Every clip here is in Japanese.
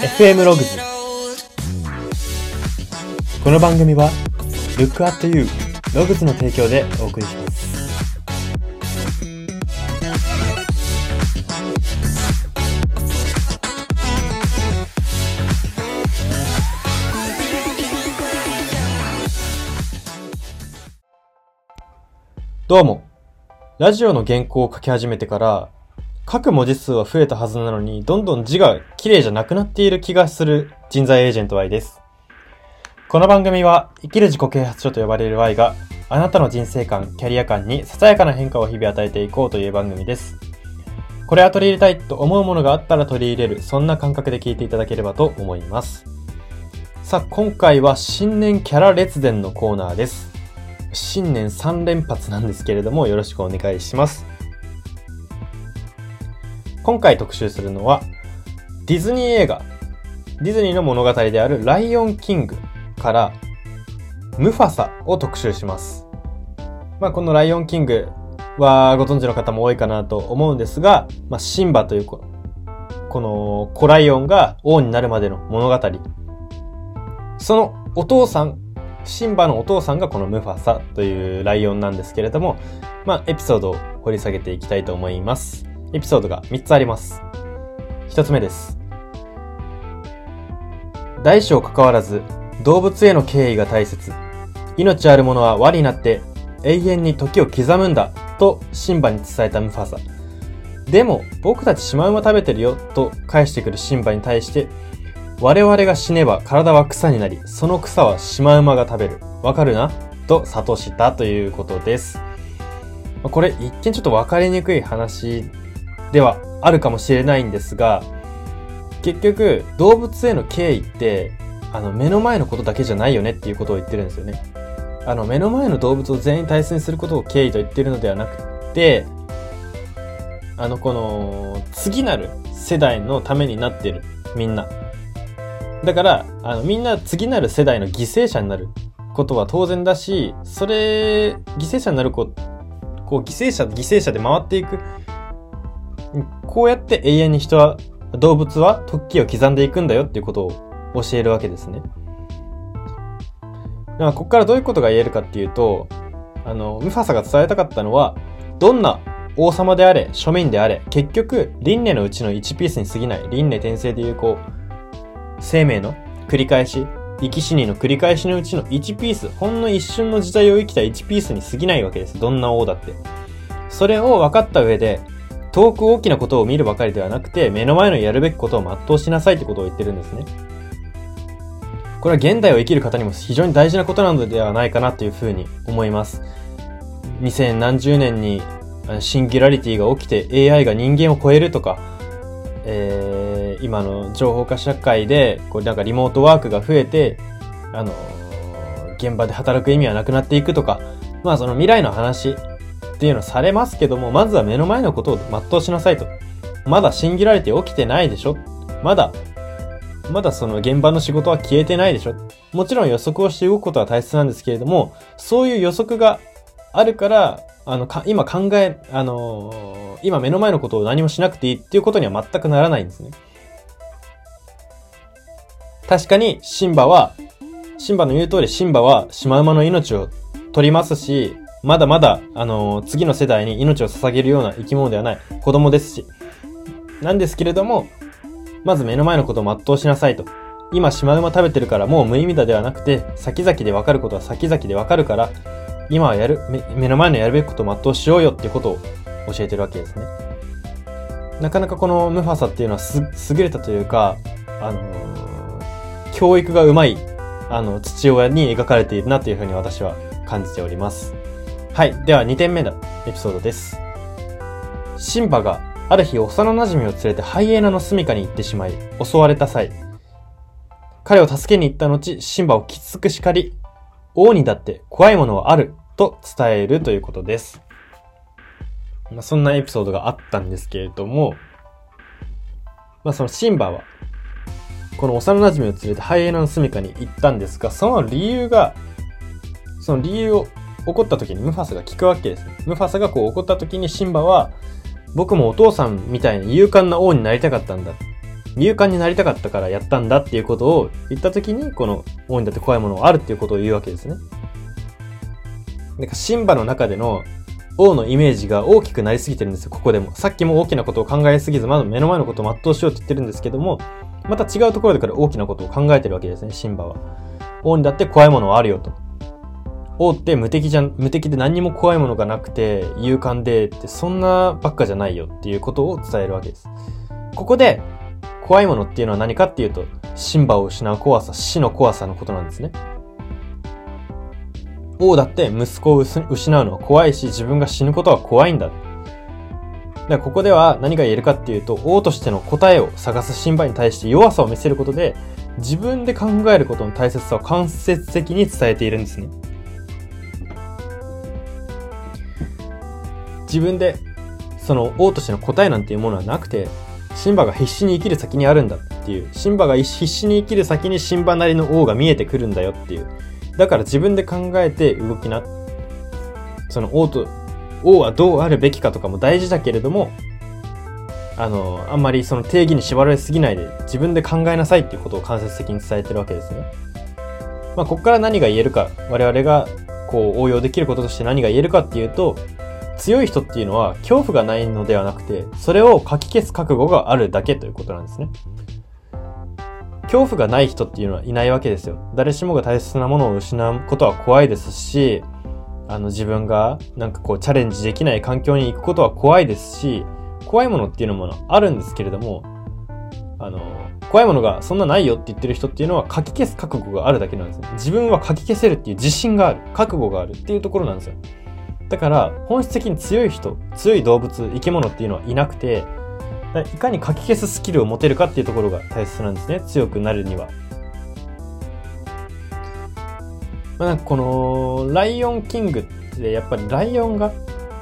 FM ログズこの番組は Look at You ログズの提供でお送りします。どうも。ラジオの原稿を書き始めてから書く文字数は増えたはずなのに、どんどん字が綺麗じゃなくなっている気がする人材エージェント Y です。この番組は、生きる自己啓発書と呼ばれる Y が、あなたの人生観、キャリア観にささやかな変化を日々与えていこうという番組です。これは取り入れたいと思うものがあったら取り入れる、そんな感覚で聞いていただければと思います。さあ、今回は新年キャラ列伝のコーナーです。新年3連発なんですけれども、よろしくお願いします。今回特集するのは、ディズニー映画、ディズニーの物語であるライオンキングから、ムファサを特集します。まあ、このライオンキングはご存知の方も多いかなと思うんですが、まあ、シンバというここの子ライオンが王になるまでの物語。そのお父さん、シンバのお父さんがこのムファサというライオンなんですけれども、まあ、エピソードを掘り下げていきたいと思います。エピソードが3つあります。1つ目です。大小関わらず、動物への敬意が大切。命あるものは輪になって永遠に時を刻むんだとシンバに伝えたムファサ。でも、僕たちシマウマ食べてるよと返してくるシンバに対して、我々が死ねば体は草になり、その草はシマウマが食べる。わかるなと諭したということです。これ一見ちょっとわかりにくい話ではあるかもしれないんですが、結局動物への敬意って、あの目の前のことだけじゃないよねっていうことを言ってるんですよね。あの目の前の動物を全員大切にすることを敬意と言ってるのではなくて、あのこの次なる世代のためになってるみんな。だから、あのみんな次なる世代の犠牲者になることは当然だし、それ、犠牲者になるここう犠牲者、犠牲者で回っていくこうやって永遠に人は、動物は時を刻んでいくんだよっていうことを教えるわけですね。だからここからどういうことが言えるかっていうと、あの、ムファサが伝えたかったのは、どんな王様であれ、庶民であれ、結局、輪廻のうちの1ピースに過ぎない、輪廻転生でいうこう、生命の繰り返し、生き死にの繰り返しのうちの1ピース、ほんの一瞬の時代を生きた1ピースに過ぎないわけです。どんな王だって。それを分かった上で、遠く大きなことを見るばかりではなくて、目の前のやるべきことを全うしなさいってことを言ってるんですね。これは現代を生きる方にも非常に大事なことなのではないかなというふうに思います。2000何十年にシンギュラリティが起きて AI が人間を超えるとか、えー、今の情報化社会で、こうなんかリモートワークが増えて、あの、現場で働く意味はなくなっていくとか、まあその未来の話っていうのされますけども、まずは目の前のことを全うしなさいと。まだシンギュラリティ起きてないでしょまだ、まだその現場の仕事は消えてないでしょもちろん予測をして動くことは大切なんですけれども、そういう予測があるから、あの、か、今考え、あのー今目の前のことを何もしなくていいっていうことには全くならないんですね。確かに、シンバは、シンバの言う通り、シンバはシマウマの命を取りますし、まだまだ、あのー次の世代に命を捧げるような生き物ではない。子供ですし。なんですけれども、まず目の前のことを全うしなさいと。今シマウマ食べてるからもう無意味だではなくて、先々で分かることは先々で分かるから、今はやる、目目の前のやるべきことを全うしようよっていうことを教えてるわけですね。なかなかこのムファサっていうのはす、優れたというか、あのー教育がうまい、あの、父親に描かれているなというふうに私は感じております。はい。では2点目のエピソードです。シンバがある日幼馴染を連れてハイエナの住処に行ってしまい、襲われた際、彼を助けに行った後、シンバをきつく叱り、王にだって怖いものはあると伝えるということです。まあ、そんなエピソードがあったんですけれども、まあ、そのシンバは、この幼馴染を連れてハイエナの住処に行ったんですが、その理由が、その理由を起こった時にムファサが聞くわけです。ムファサがこう怒った時にシンバは、僕もお父さんみたいに勇敢な王になりたかったんだ。勇敢になりたかったからやったんだっていうことを言った時に、この王にだって怖いものがあるっていうことを言うわけですね。なんかシンバの中での王のイメージが大きくなりすぎてるんですよ、ここでも。さっきも大きなことを考えすぎず、まだ目の前のことを全うしようって言ってるんですけども、また違うところでから大きなことを考えてるわけですね、シンバは。王にだって怖いものはあるよと。王って無敵じゃん、無敵で何にも怖いものがなくて、勇敢でって、そんなばっかじゃないよっていうことを伝えるわけです。ここで、怖いものっていうのは何かっていうと、シンバを失う怖さ、死の怖さのことなんですね。王だって息子を失うのは怖いし、自分が死ぬことは怖いんだ。だここでは何が言えるかっていうと、王としての答えを探すシンバに対して弱さを見せることで、自分で考えることの大切さを間接的に伝えているんですね。自分で、その王としての答えなんていうものはなくて、シンバが必死に生きる先にあるんだっていう、シンバが必死に生きる先にシンバなりの王が見えてくるんだよっていう。だから自分で考えて動きな。その王と、王はどうあるべきかとかも大事だけれども、あの、あんまりその定義に縛られすぎないで自分で考えなさいっていうことを間接的に伝えてるわけですね。まあ、ここから何が言えるか、我々がこう応用できることとして何が言えるかっていうと、強い人っていうのは恐怖がないのではなくて、それを書き消す覚悟があるだけということなんですね。恐怖がない人っていうのはいないわけですよ。誰しもが大切なものを失うことは怖いですし、あの自分がなんかこうチャレンジできない環境に行くことは怖いですし、怖いものっていうのもあるんですけれども、あの、怖いものがそんなないよって言ってる人っていうのは書き消す覚悟があるだけなんですね。自分は書き消せるっていう自信がある、覚悟があるっていうところなんですよ。だから、本質的に強い人、強い動物、生き物っていうのはいなくて、いかに書き消すスキルを持てるかっていうところが大切なんですね。強くなるには。まあ、なんかこの、ライオンキングってやっぱりライオンが、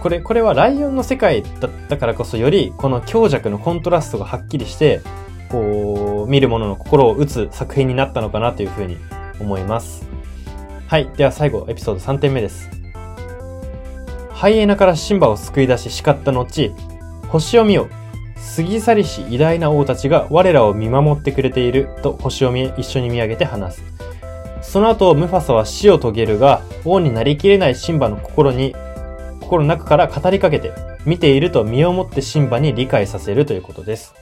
これ、これはライオンの世界だったからこそより、この強弱のコントラストがはっきりして、こう、見る者の心を打つ作品になったのかなというふうに思います。はい。では最後、エピソード3点目です。ハイエナからシンバを救い出し叱った後、星を見よ。過ぎ去りし偉大な王たちが我らを見守ってくれていると星を見一緒に見上げて話す。その後、ムファサは死を遂げるが、王になりきれないシンバの心に、心の中から語りかけて、見ていると身をもってシンバに理解させるということです。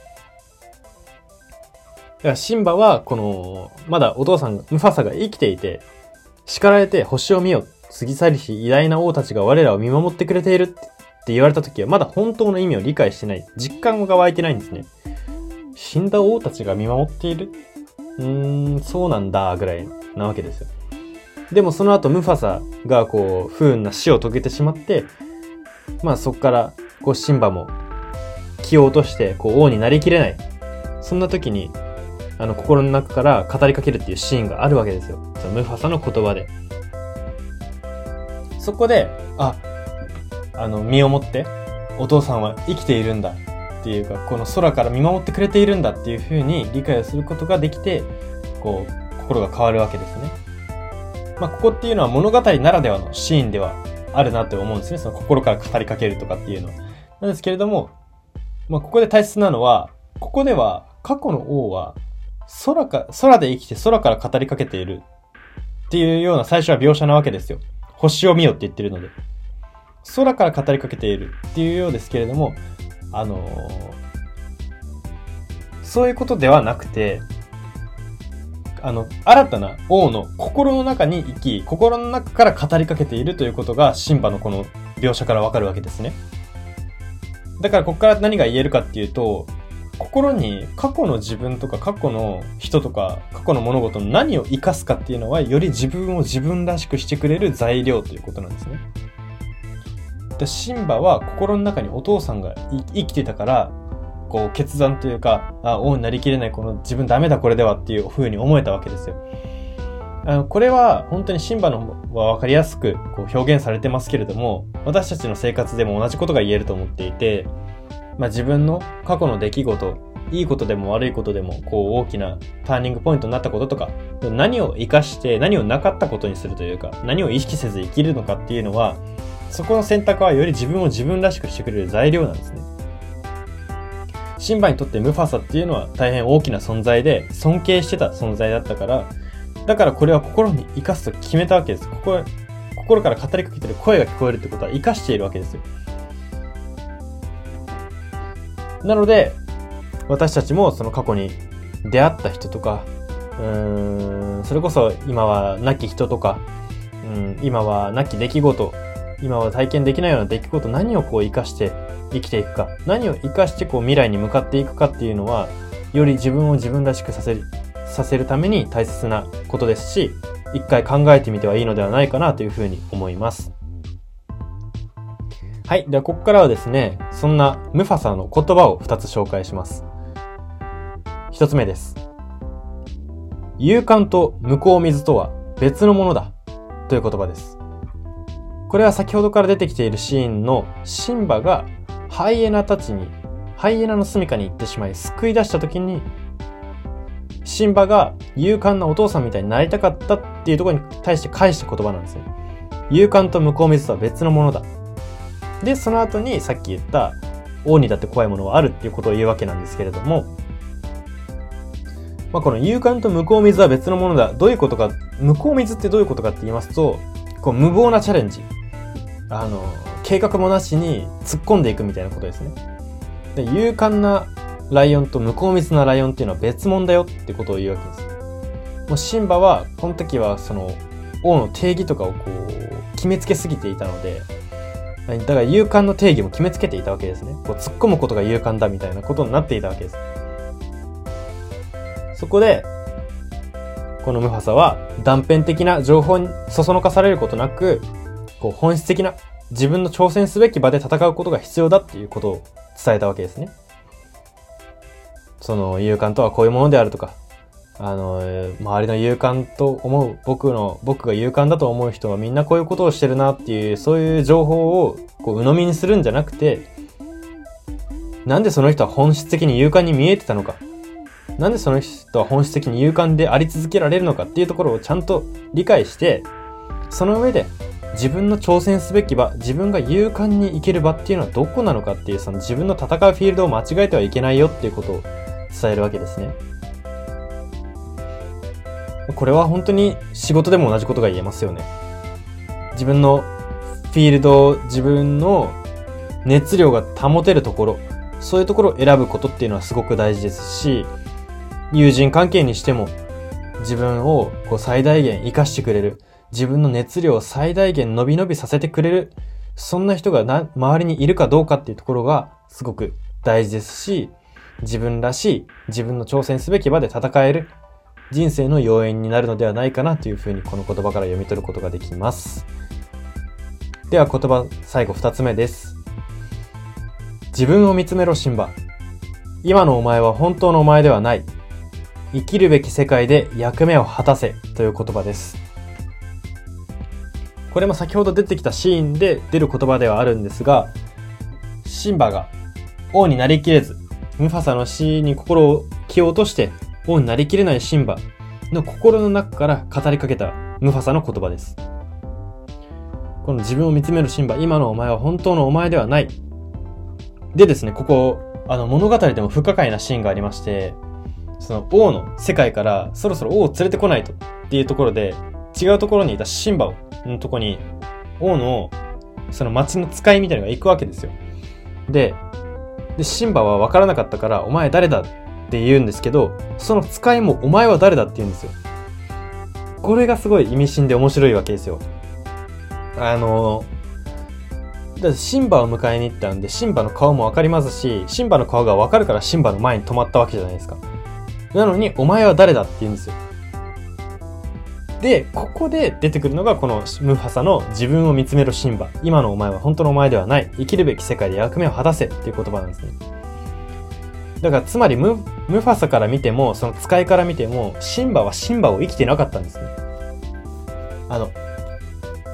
だからシンバは、この、まだお父さん、ムファサが生きていて、叱られて星を見よ過ぎ去りし偉大な王たちが我らを見守ってくれているって言われた時はまだ本当の意味を理解してない。実感が湧いてないんですね。死んだ王たちが見守っている？うーん、そうなんだ、ぐらいなわけですよ。でもその後ムファサがこう、不運な死を遂げてしまって、まあそこから、こうシンバも気を落として、こう王になりきれない。そんな時に、あの心の中から語りかけるっていうシーンがあるわけですよ。そのムファサの言葉で。そこで、あ、あの、身をもって、お父さんは生きているんだっていうか、この空から見守ってくれているんだっていうふうに理解をすることができて、こう、心が変わるわけですね。まあ、ここっていうのは物語ならではのシーンではあるなって思うんですね。その心から語りかけるとかっていうのは。なんですけれども、まあ、ここで大切なのは、ここでは過去の王は空か、空で生きて空から語りかけているっていうような最初は描写なわけですよ。星を見よって言ってるので。空から語りかけているっていうようですけれども、あの、そういうことではなくて、あの、新たな王の心の中に生き、心の中から語りかけているということが、シンバのこの描写からわかるわけですね。だからここから何が言えるかっていうと、心に過去の自分とか過去の人とか過去の物事の何を活かすかっていうのはより自分を自分らしくしてくれる材料ということなんですね。でシンバは心の中にお父さんが生きてたからこう決断というかあ王になりきれないこの自分ダメだこれではっていう風に思えたわけですよ。あのこれは本当にシンバのは分かりやすくこう表現されてますけれども私たちの生活でも同じことが言えると思っていてまあ、自分の過去の出来事、いいことでも悪いことでも、こう大きなターニングポイントになったこととか、何を活かして何をなかったことにするというか、何を意識せず生きるのかっていうのは、そこの選択はより自分を自分らしくしてくれる材料なんですね。シンバにとってムファサっていうのは大変大きな存在で、尊敬してた存在だったから、だからこれは心に生かすと決めたわけです。ここ心から語りかけてる声が聞こえるってことは生かしているわけですよ。なので、私たちもその過去に出会った人とか、うーん、それこそ今は亡き人とか、うん、今は亡き出来事、今は体験できないような出来事、何をこう生かして生きていくか、何を生かしてこう未来に向かっていくかっていうのは、より自分を自分らしくさせる、させるために大切なことですし、一回考えてみてはいいのではないかなというふうに思います。はい。では、ここからはですね、そんなムファサの言葉を2つ紹介します。1つ目です。勇敢と向こう水とは別のものだという言葉です。これは先ほどから出てきているシーンのシンバがハイエナたちに、ハイエナの住処に行ってしまい救い出した時に、シンバが勇敢なお父さんみたいになりたかったっていうところに対して返した言葉なんですよ。勇敢と向こう水とは別のものだで、その後にさっき言った王にだって怖いものはあるっていうことを言うわけなんですけれども、まあ、この勇敢と向こう水は別のものだ。どういうことか、向こう水ってどういうことかって言いますと、こう無謀なチャレンジ。あの、計画もなしに突っ込んでいくみたいなことですね。で、勇敢なライオンと向こう水なライオンっていうのは別物だよってことを言うわけです。もうシンバは、この時はその、王の定義とかをこう、決めつけすぎていたので、だから勇敢の定義も決めつけていたわけですね。こう突っ込むことが勇敢だみたいなことになっていたわけです。そこで、このムファサは断片的な情報にそそのかされることなく、こう本質的な自分の挑戦すべき場で戦うことが必要だっていうことを伝えたわけですね。その勇敢とはこういうものであるとか、あの、周りの勇敢と思う、僕の、僕が勇敢だと思う人はみんなこういうことをしてるなっていう、そういう情報をこう鵜呑みにするんじゃなくて、なんでその人は本質的に勇敢に見えてたのか？なんでその人は本質的に勇敢であり続けられるのかっていうところをちゃんと理解して、その上で自分の挑戦すべき場、自分が勇敢に行ける場っていうのはどこなのかっていう、その自分の戦うフィールドを間違えてはいけないよっていうことを伝えるわけですね。これは本当に仕事でも同じことが言えますよね。自分のフィールド、自分の熱量が保てるところ、そういうところを選ぶことっていうのはすごく大事ですし、友人関係にしても自分をこう最大限活かしてくれる、自分の熱量を最大限伸び伸びさせてくれる、そんな人がな周りにいるかどうかっていうところがすごく大事ですし、自分らしい、自分の挑戦すべき場で戦える、人生の要因になるのではないかなというふうにこの言葉から読み取ることができます。では言葉最後二つ目です。自分を見つめろシンバ。今のお前は本当のお前ではない。生きるべき世界で役目を果たせという言葉です。これも先ほど出てきたシーンで出る言葉ではあるんですが、シンバが王になりきれず、ムファサの死に心を気を落として王になりきれないシンバの心の中から語りかけたムファサの言葉です。この自分を見つめるシンバ、今のお前は本当のお前ではない。でですね、ここ、あの物語でも不可解なシーンがありまして、その王の世界からそろそろ王を連れてこないとっていうところで、違うところにいたシンバのとこに、王のその町の使いみたいなのが行くわけですよ。で、で、シンバは分からなかったから、お前誰だって言うんですけど、その使いもお前は誰だって言うんですよ。これがすごい意味深で面白いわけですよ。あの、だってシンバを迎えに行ったんで、シンバの顔もわかりますし、シンバの顔がわかるからシンバの前に止まったわけじゃないですか。なのに、お前は誰だって言うんですよ。で、ここで出てくるのがこのムファサの自分を見つめるシンバ。今のお前は本当のお前ではない。生きるべき世界で役目を果たせっていう言葉なんですね。だからつまりムムファサから見ても、その使いから見ても、シンバはシンバを生きてなかったんですね。あの、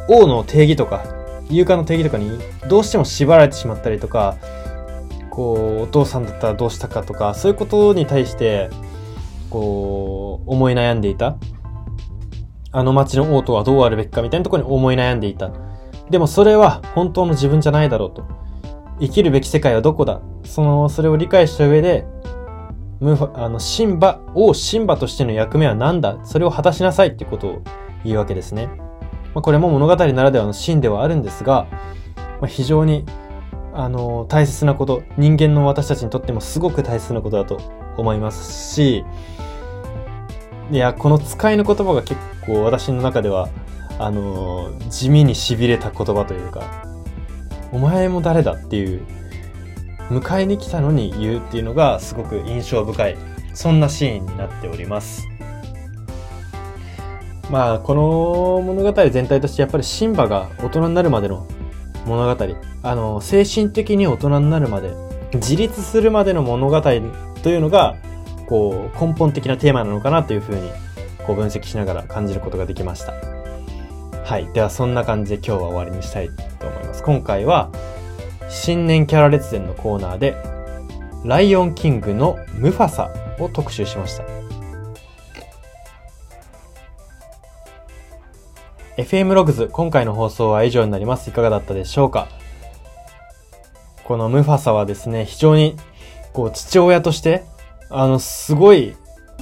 王の定義とか、勇敢の定義とかにどうしても縛られてしまったりとか、こう、お父さんだったらどうしたかとか、そういうことに対して、こう、思い悩んでいた。あの町の王とはどうあるべきかみたいなところに思い悩んでいた。でもそれは本当の自分じゃないだろうと。生きるべき世界はどこだ？その、それを理解した上で、ムファ、あの、シンバ、王シンバとしての役目は何だ？それを果たしなさいってことを言うわけですね。まあ、これも物語ならではのシーンではあるんですが、まあ、非常に、あの、大切なこと、人間の私たちにとってもすごく大切なことだと思いますし、いや、この使いの言葉が結構私の中では、あの、地味に痺れた言葉というか、お前も誰だっていう、迎えに来たのに言うっていうのがすごく印象深い、そんなシーンになっております。まあ、この物語全体としてやっぱりシンバが大人になるまでの物語、あの、精神的に大人になるまで、自立するまでの物語というのが、こう、根本的なテーマなのかなというふうに、こう分析しながら感じることができました。はい。では、そんな感じで今日は終わりにしたいと思いますます。今回は、新年キャラ列伝のコーナーで、ライオンキングのムファサを特集しました。FM ログズ、今回の放送は以上になります。いかがだったでしょうか？このムファサはですね、非常に、こう、父親として、あの、すごい、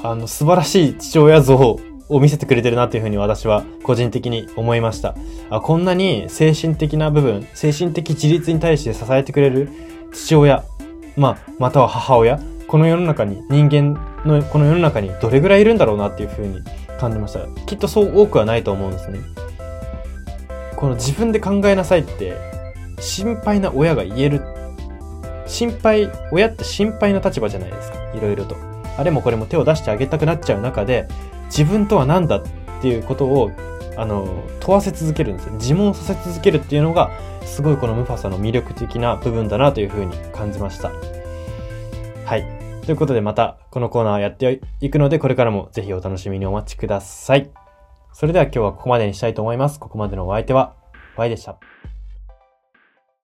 あの、素晴らしい父親像を見せてくれてるなというふうに私は個人的に思いました。あこんなに精神的な部分、精神的自立に対して支えてくれる父親、まあ、または母親、この世の中に、人間のこの世の中にどれぐらいいるんだろうなっていうふうに感じました。きっとそう多くはないと思うんですね。この自分で考えなさいって、心配な親が言える。心配、親って心配な立場じゃないですか。いろいろと。あれもこれも手を出してあげたくなっちゃう中で、自分とは何だっていうことを、あの、問わせ続けるんですよ。自問させ続けるっていうのが、すごいこのムファサの魅力的な部分だなというふうに感じました。はい。ということでまたこのコーナーやっていくので、これからもぜひお楽しみにお待ちください。それでは今日はここまでにしたいと思います。ここまでのお相手は、Y でした。